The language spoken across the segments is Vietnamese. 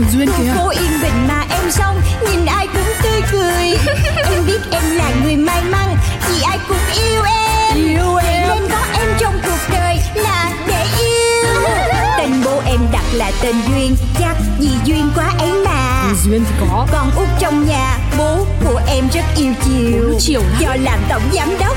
của Duyên kìa. Phố yên bình mà em sống Nhìn ai cũng tươi cười. Em biết em là người may mắn Vì ai cũng yêu em. Yêu em. Nên có em trong cuộc đời là để yêu. Tên bố em đặt là tên Duyên Chắc vì duyên quá ấy mà. Duyên thì có. Con út trong nhà Bố của em rất yêu chiều. Chiều. Do làm tổng giám đốc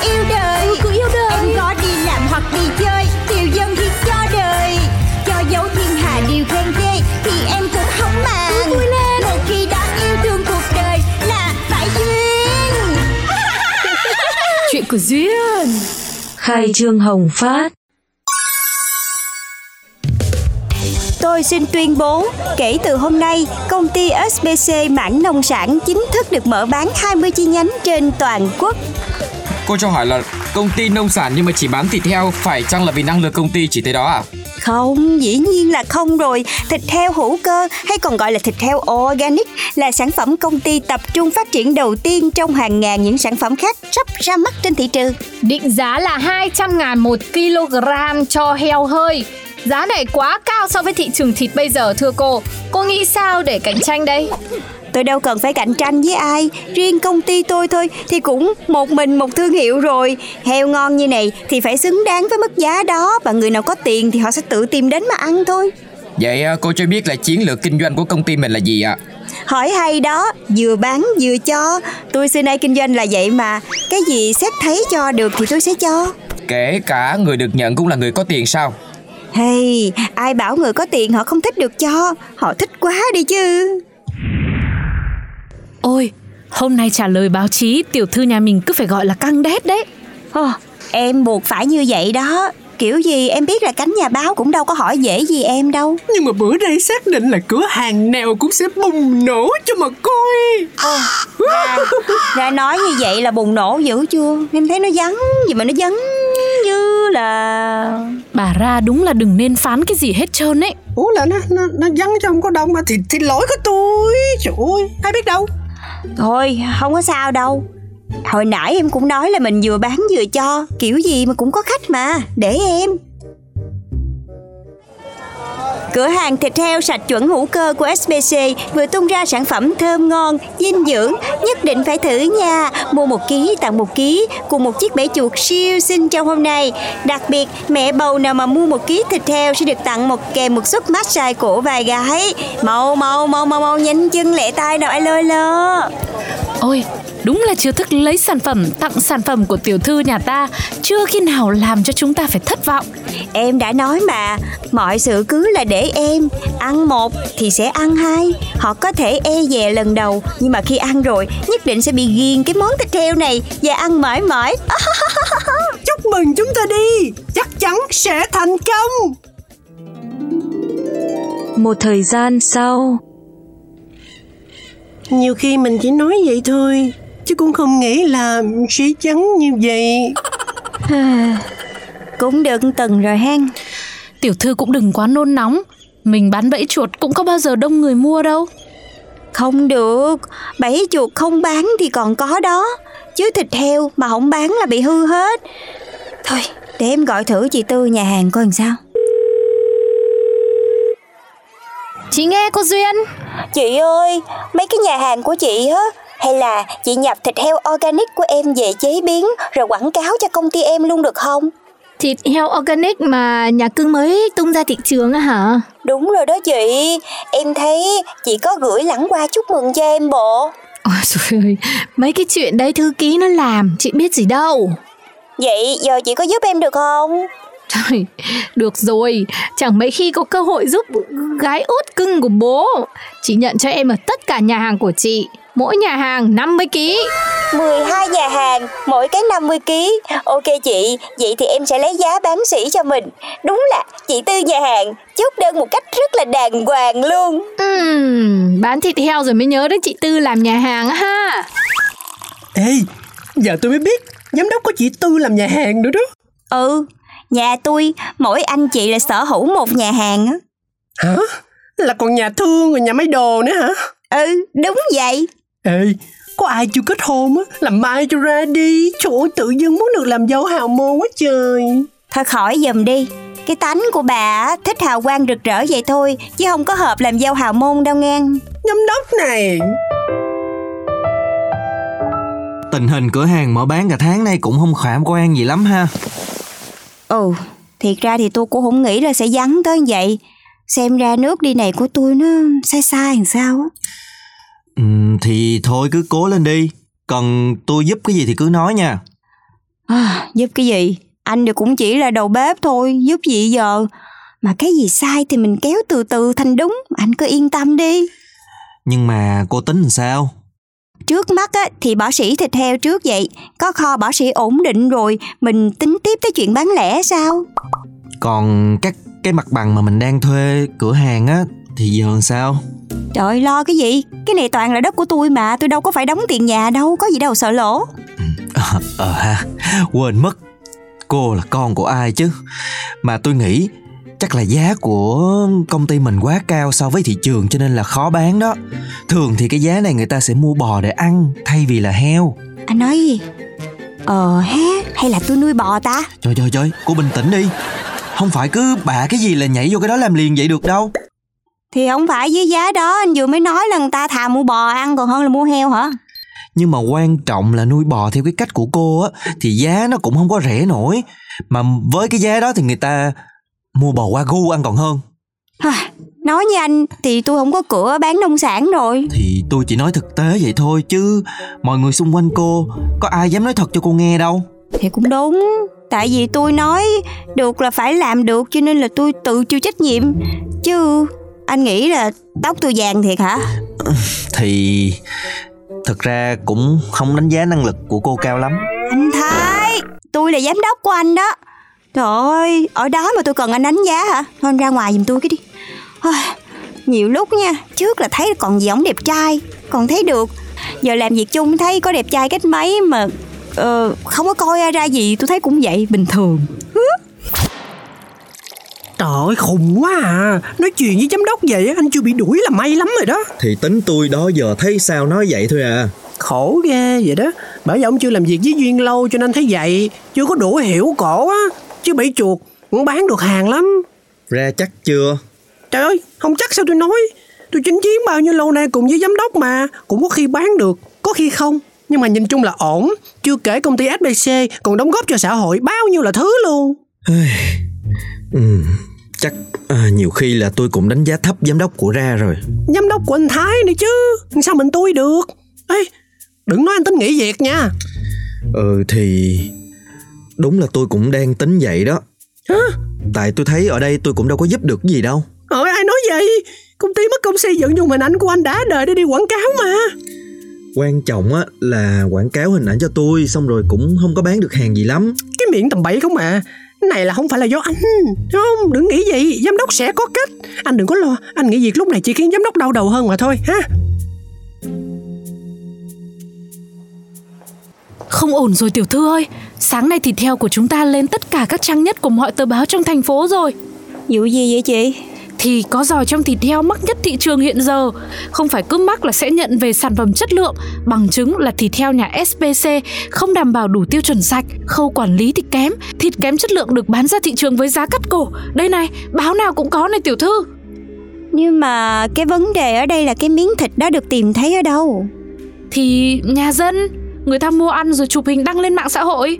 Chuyện của Duyên Khai trương Hồng Phát Tôi xin tuyên bố, kể từ hôm nay, công ty SBC mảng nông sản chính thức được mở bán 20 chi nhánh trên toàn quốc. Cô cho hỏi là công ty nông sản nhưng mà chỉ bán thịt heo phải chăng là vì năng lực công ty chỉ tới đó à? Không, dĩ nhiên là không rồi. Thịt heo hữu cơ hay còn gọi là thịt heo organic là sản phẩm công ty tập trung phát triển đầu tiên trong hàng ngàn những sản phẩm khác sắp ra mắt trên thị trường. Định giá là 200 ngàn một kg cho heo hơi Giá này quá cao so với thị trường thịt bây giờ thưa cô Cô nghĩ sao để cạnh tranh đây? Tôi đâu cần phải cạnh tranh với ai. Riêng công ty tôi thôi Thì cũng một mình một thương hiệu rồi. Heo ngon như này thì phải xứng đáng với mức giá đó. Và người nào có tiền thì họ sẽ tự tìm đến mà ăn thôi. Vậy à, cô cho biết là chiến lược kinh doanh của công ty mình là gì ạ? Hỏi hay đó Vừa bán vừa cho. Tôi xưa nay kinh doanh là vậy mà. Cái gì xét thấy cho được thì tôi sẽ cho. Kể cả người được nhận cũng là người có tiền sao? Hey, ai bảo người có tiền họ không thích được cho? Họ thích quá đi chứ Ôi Hôm nay trả lời báo chí Tiểu thư nhà mình cứ phải gọi là căng đét đấy. Ồ, Em buộc phải như vậy đó. Kiểu gì em biết là cánh nhà báo cũng đâu có hỏi dễ gì em đâu. Nhưng mà bữa nay xác định là cửa hàng nào cũng sẽ bùng nổ cho mà coi. Ra nói như vậy là bùng nổ dữ chưa? Em thấy nó vắng gì mà nó vắng như là Bà ra đúng là đừng nên phán cái gì hết trơn ấy. Ủa là nó, nó, nó vắng cho không có đông mà thì, thì lỗi của tôi. Trời ơi, ai biết đâu Thôi, không có sao đâu. Hồi nãy em cũng nói là mình vừa bán vừa cho, Kiểu gì mà cũng có khách mà, Để em. Cửa hàng thịt heo sạch chuẩn hữu cơ của SBC vừa tung ra sản phẩm thơm ngon, dinh dưỡng, nhất định phải thử nha. Mua một ký tặng một ký cùng một chiếc bể chuột siêu xinh trong hôm nay. Đặc biệt, mẹ bầu nào mà mua một ký thịt heo sẽ được tặng một kèm một suất massage cổ vài gái. Mau mau mau mau mau nhanh chân lẹ tay nào ai lơi lơ. Ôi Đúng là chiêu thức lấy sản phẩm tặng sản phẩm của tiểu thư nhà ta Chưa khi nào làm cho chúng ta phải thất vọng. Em đã nói mà, mọi sự cứ là để em. Ăn một thì sẽ ăn hai. Họ có thể e dè lần đầu Nhưng mà khi ăn rồi nhất định sẽ bị ghiền cái món thịt heo này Và ăn mãi mãi. Chúc mừng chúng ta đi. Chắc chắn sẽ thành công. Một thời gian sau. Nhiều khi mình chỉ nói vậy thôi Chứ cũng không nghĩ là sẽ trắng như vậy. Cũng được từng rồi hen. Tiểu thư cũng đừng quá nôn nóng. Mình bán bẫy chuột cũng có bao giờ đông người mua đâu. Không được Bẫy chuột không bán thì còn có đó. Chứ thịt heo mà không bán là bị hư hết. Thôi để em gọi thử chị Tư nhà hàng coi làm sao. Chị nghe cô Duyên. Chị ơi, mấy cái nhà hàng của chị á hay là chị nhập thịt heo organic của em về chế biến rồi quảng cáo cho công ty em luôn được không? Thịt heo organic mà nhà cưng mới tung ra thị trường á hả? Đúng rồi đó chị, em thấy chị có gửi lẳng qua chúc mừng cho em bộ. Ôi trời ơi, mấy cái chuyện đấy thư ký nó làm, chị biết gì đâu. Vậy giờ chị có giúp em được không? Trời, được rồi, chẳng mấy khi có cơ hội giúp gái út cưng của bố. Chị nhận cho em ở tất cả nhà hàng của chị, mỗi nhà hàng 50 kg. 12 nhà hàng, mỗi cái 50 kg. Ok chị, vậy thì em sẽ lấy giá bán sỉ cho mình. Đúng là chị Tư nhà hàng chốt đơn một cách rất là đàng hoàng luôn. Ừm, bán thịt heo rồi mới nhớ đến chị Tư làm nhà hàng á ha. Ê, Giờ tôi mới biết Giám đốc có chị Tư làm nhà hàng nữa đó Ừ, nhà tôi mỗi anh chị là sở hữu một nhà hàng á. Hả? Là còn nhà thương rồi nhà máy đồ nữa hả? Ừ, đúng vậy. Ê, có ai chưa kết hôn á Làm mai cho ra đi Trời ơi tự dưng muốn được làm dâu hào môn quá trời Thôi khỏi giùm đi. Cái tánh của bà á, thích hào quang rực rỡ vậy thôi, chứ không có hợp làm dâu hào môn đâu nghe. Giám đốc này Tình hình cửa hàng mở bán cả tháng nay cũng không khả quan gì lắm ha Ừ, thiệt ra thì tôi cũng không nghĩ là sẽ vắng tới như vậy. Xem ra nước đi này của tôi nó sai sai làm sao á. Ừ, Thì thôi cứ cố lên đi Cần tôi giúp cái gì thì cứ nói nha À, giúp cái gì? Anh thì cũng chỉ là đầu bếp thôi, giúp gì giờ? Mà cái gì sai thì mình kéo từ từ thành đúng, anh cứ yên tâm đi. Nhưng mà cô tính làm sao Trước mắt á, thì bỏ sỉ thịt heo trước vậy, có kho bỏ sỉ ổn định rồi, mình tính tiếp tới chuyện bán lẻ sao? Còn các cái mặt bằng mà mình đang thuê cửa hàng á Thì giờ sao Trời lo cái gì? Cái này toàn là đất của tôi mà, tôi đâu có phải đóng tiền nhà đâu, có gì đâu sợ lỗ. Ờ ờ ha Quên mất Cô là con của ai chứ Mà tôi nghĩ Chắc là giá của công ty mình quá cao so với thị trường cho nên là khó bán đó Thường thì cái giá này người ta sẽ mua bò để ăn thay vì là heo Anh nói gì? Ờ ha, hay là tôi nuôi bò ta? Trời trời trời, cô bình tĩnh đi Không phải cứ bạ cái gì là nhảy vô cái đó làm liền vậy được đâu Thì không phải với giá đó anh vừa mới nói là người ta thà mua bò ăn còn hơn là mua heo hả? Nhưng mà quan trọng là nuôi bò theo cái cách của cô á Thì giá nó cũng không có rẻ nổi. Mà với cái giá đó thì người ta mua bò Wagyu ăn còn hơn. Nói như anh thì tôi không có cửa bán nông sản rồi. Thì tôi chỉ nói thực tế vậy thôi chứ Mọi người xung quanh cô Có ai dám nói thật cho cô nghe đâu. Thì cũng đúng Tại vì tôi nói được là phải làm được cho nên là tôi tự chịu trách nhiệm. Chứ anh nghĩ là tóc tôi vàng thiệt hả? Thì Thực ra cũng không đánh giá năng lực của cô cao lắm. Anh Thái Tôi là giám đốc của anh đó. Trời ơi Ở đó mà tôi cần anh đánh giá hả? Thôi anh ra ngoài giùm tôi cái đi. Nhiều lúc nha Trước là thấy còn gì ổng đẹp trai Còn thấy được. Giờ làm việc chung thấy có đẹp trai cách mấy mà ờ, Không có coi ra gì Tôi thấy cũng vậy bình thường Trời ơi khùng quá à. Nói chuyện với giám đốc vậy anh chưa bị đuổi là may lắm rồi đó. Thì tính tôi đó giờ thấy sao nói vậy thôi à. Khổ ghê vậy đó. Bởi vì ông chưa làm việc với Duyên lâu cho nên thấy vậy Chưa có đủ hiểu cổ á Chứ bị chuột cũng bán được hàng lắm. Ra chắc chưa? Trời ơi không chắc sao tôi nói. Tôi chinh chiến bao nhiêu lâu nay cùng với giám đốc mà Cũng có khi bán được Có khi không. Nhưng mà nhìn chung là ổn Chưa kể công ty SBC còn đóng góp cho xã hội bao nhiêu là thứ luôn Ừ Chắc à, nhiều khi là tôi cũng đánh giá thấp giám đốc của ra rồi. Giám đốc của anh Thái nữa chứ Sao mình tôi được? Ê đừng nói anh tính nghỉ việc nha. Ừ thì Đúng là tôi cũng đang tính vậy đó. Hả? Tại tôi thấy ở đây tôi cũng đâu có giúp được gì đâu. Ôi ai nói vậy? Công ty mất công xây dựng dùng hình ảnh của anh đã đời để đi quảng cáo mà. Quan trọng á là quảng cáo hình ảnh cho tôi Xong rồi cũng không có bán được hàng gì lắm. Cái miệng tầm bậy không à này là không phải là do anh. Không đừng nghĩ vậy Giám đốc sẽ có cách. Anh đừng có lo. Anh nghĩ việc lúc này chỉ khiến giám đốc đau đầu hơn mà thôi ha? Không ổn rồi tiểu thư ơi. Sáng nay thịt heo của chúng ta lên tất cả các trang nhất của mọi tờ báo trong thành phố rồi. Vụ gì vậy chị? Thì có giỏi trong thịt heo mắc nhất thị trường hiện giờ. Không phải cứ mắc là sẽ nhận về sản phẩm chất lượng Bằng chứng là thịt heo nhà SPC không đảm bảo đủ tiêu chuẩn sạch Khâu quản lý thì kém Thịt kém chất lượng được bán ra thị trường với giá cắt cổ. Đây này, báo nào cũng có này tiểu thư. Nhưng mà cái vấn đề ở đây là cái miếng thịt đó được tìm thấy ở đâu? Thì nhà dân Người ta mua ăn rồi chụp hình đăng lên mạng xã hội.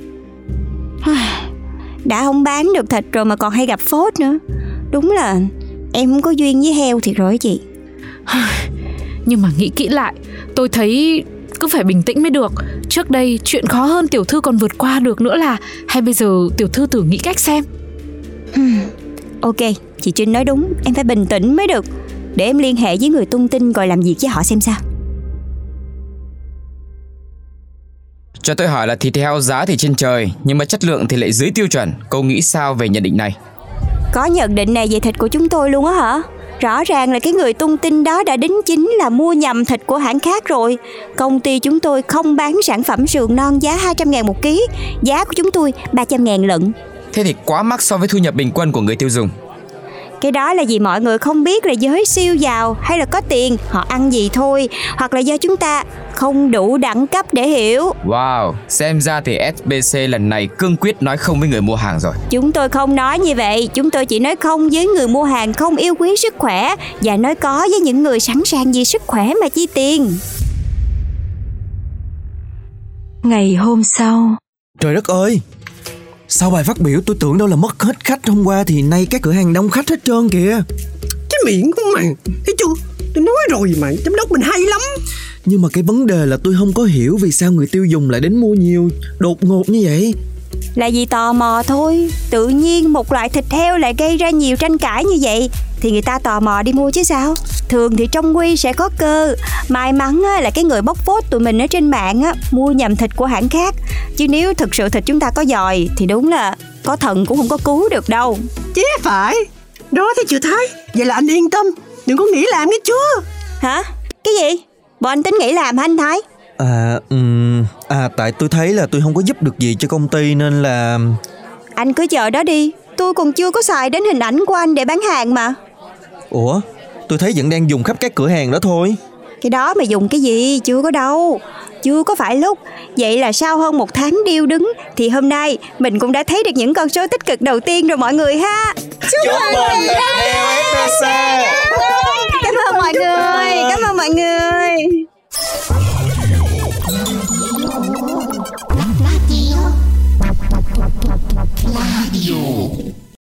Đã không bán được thịt rồi mà còn hay gặp phốt nữa. Đúng là em không có duyên với heo thiệt rồi chị. Nhưng mà nghĩ kỹ lại Tôi thấy cứ phải bình tĩnh mới được. Trước đây chuyện khó hơn tiểu thư còn vượt qua được nữa là Hay bây giờ tiểu thư thử nghĩ cách xem? Ok, chị Trinh nói đúng Em phải bình tĩnh mới được. Để em liên hệ với người tung tin rồi làm việc với họ xem sao. Cho tôi hỏi là thịt heo giá thì trên trời Nhưng mà chất lượng thì lại dưới tiêu chuẩn. Cô nghĩ sao về nhận định này có nhận định này về thịt của chúng tôi luôn á hả? Rõ ràng là cái người tung tin đó đã đính chính là mua nhầm thịt của hãng khác rồi. Công ty chúng tôi không bán sản phẩm sườn non giá 200 ngàn một ký. Giá của chúng tôi 300 ngàn lận. Thế thì quá mắc so với thu nhập bình quân của người tiêu dùng. Cái đó là vì mọi người không biết là giới siêu giàu hay là có tiền họ ăn gì thôi Hoặc là do chúng ta không đủ đẳng cấp để hiểu. Wow, xem ra thì SBC lần này cương quyết nói không với người mua hàng rồi. Chúng tôi không nói như vậy Chúng tôi chỉ nói không với người mua hàng không yêu quý sức khỏe Và nói có với những người sẵn sàng vì sức khỏe mà chi tiền. Ngày hôm sau, Trời đất ơi Sau bài phát biểu tôi tưởng đâu là mất hết khách hôm qua Thì nay các cửa hàng đông khách hết trơn kìa. Cái miệng của mày. Thấy chưa? Tôi nói rồi mà Giám đốc mình hay lắm. Nhưng mà cái vấn đề là tôi không có hiểu Vì sao người tiêu dùng lại đến mua nhiều Đột ngột như vậy. Là vì tò mò thôi. Tự nhiên một loại thịt heo lại gây ra nhiều tranh cãi như vậy Thì người ta tò mò đi mua chứ sao? Thường thì trong quy sẽ có cơ. May mắn á, là cái người bóc phốt tụi mình ở trên mạng á, Mua nhầm thịt của hãng khác. Chứ nếu thực sự thịt chúng ta có giỏi Thì đúng là có thần cũng không có cứu được đâu. Chứ phải. Đó thì chưa thấy. Vậy là anh yên tâm. Đừng có nghĩ làm nghe chưa Hả? Cái gì? Bọn anh tính nghỉ làm hả anh Thái? À, ừm, à tại tôi thấy là tôi không có giúp được gì cho công ty Nên là Anh cứ chờ đó đi. Tôi còn chưa có xài đến hình ảnh của anh để bán hàng mà Ủa? Tôi thấy vẫn đang dùng khắp các cửa hàng đó thôi. Cái đó mà dùng cái gì? Chưa có đâu. Chưa có phải lúc. Vậy là sau hơn một tháng điêu đứng Thì hôm nay mình cũng đã thấy được những con số tích cực đầu tiên rồi mọi người ha. Chúc mừng Cảm ơn mọi người. Cảm ơn mọi người. Radio.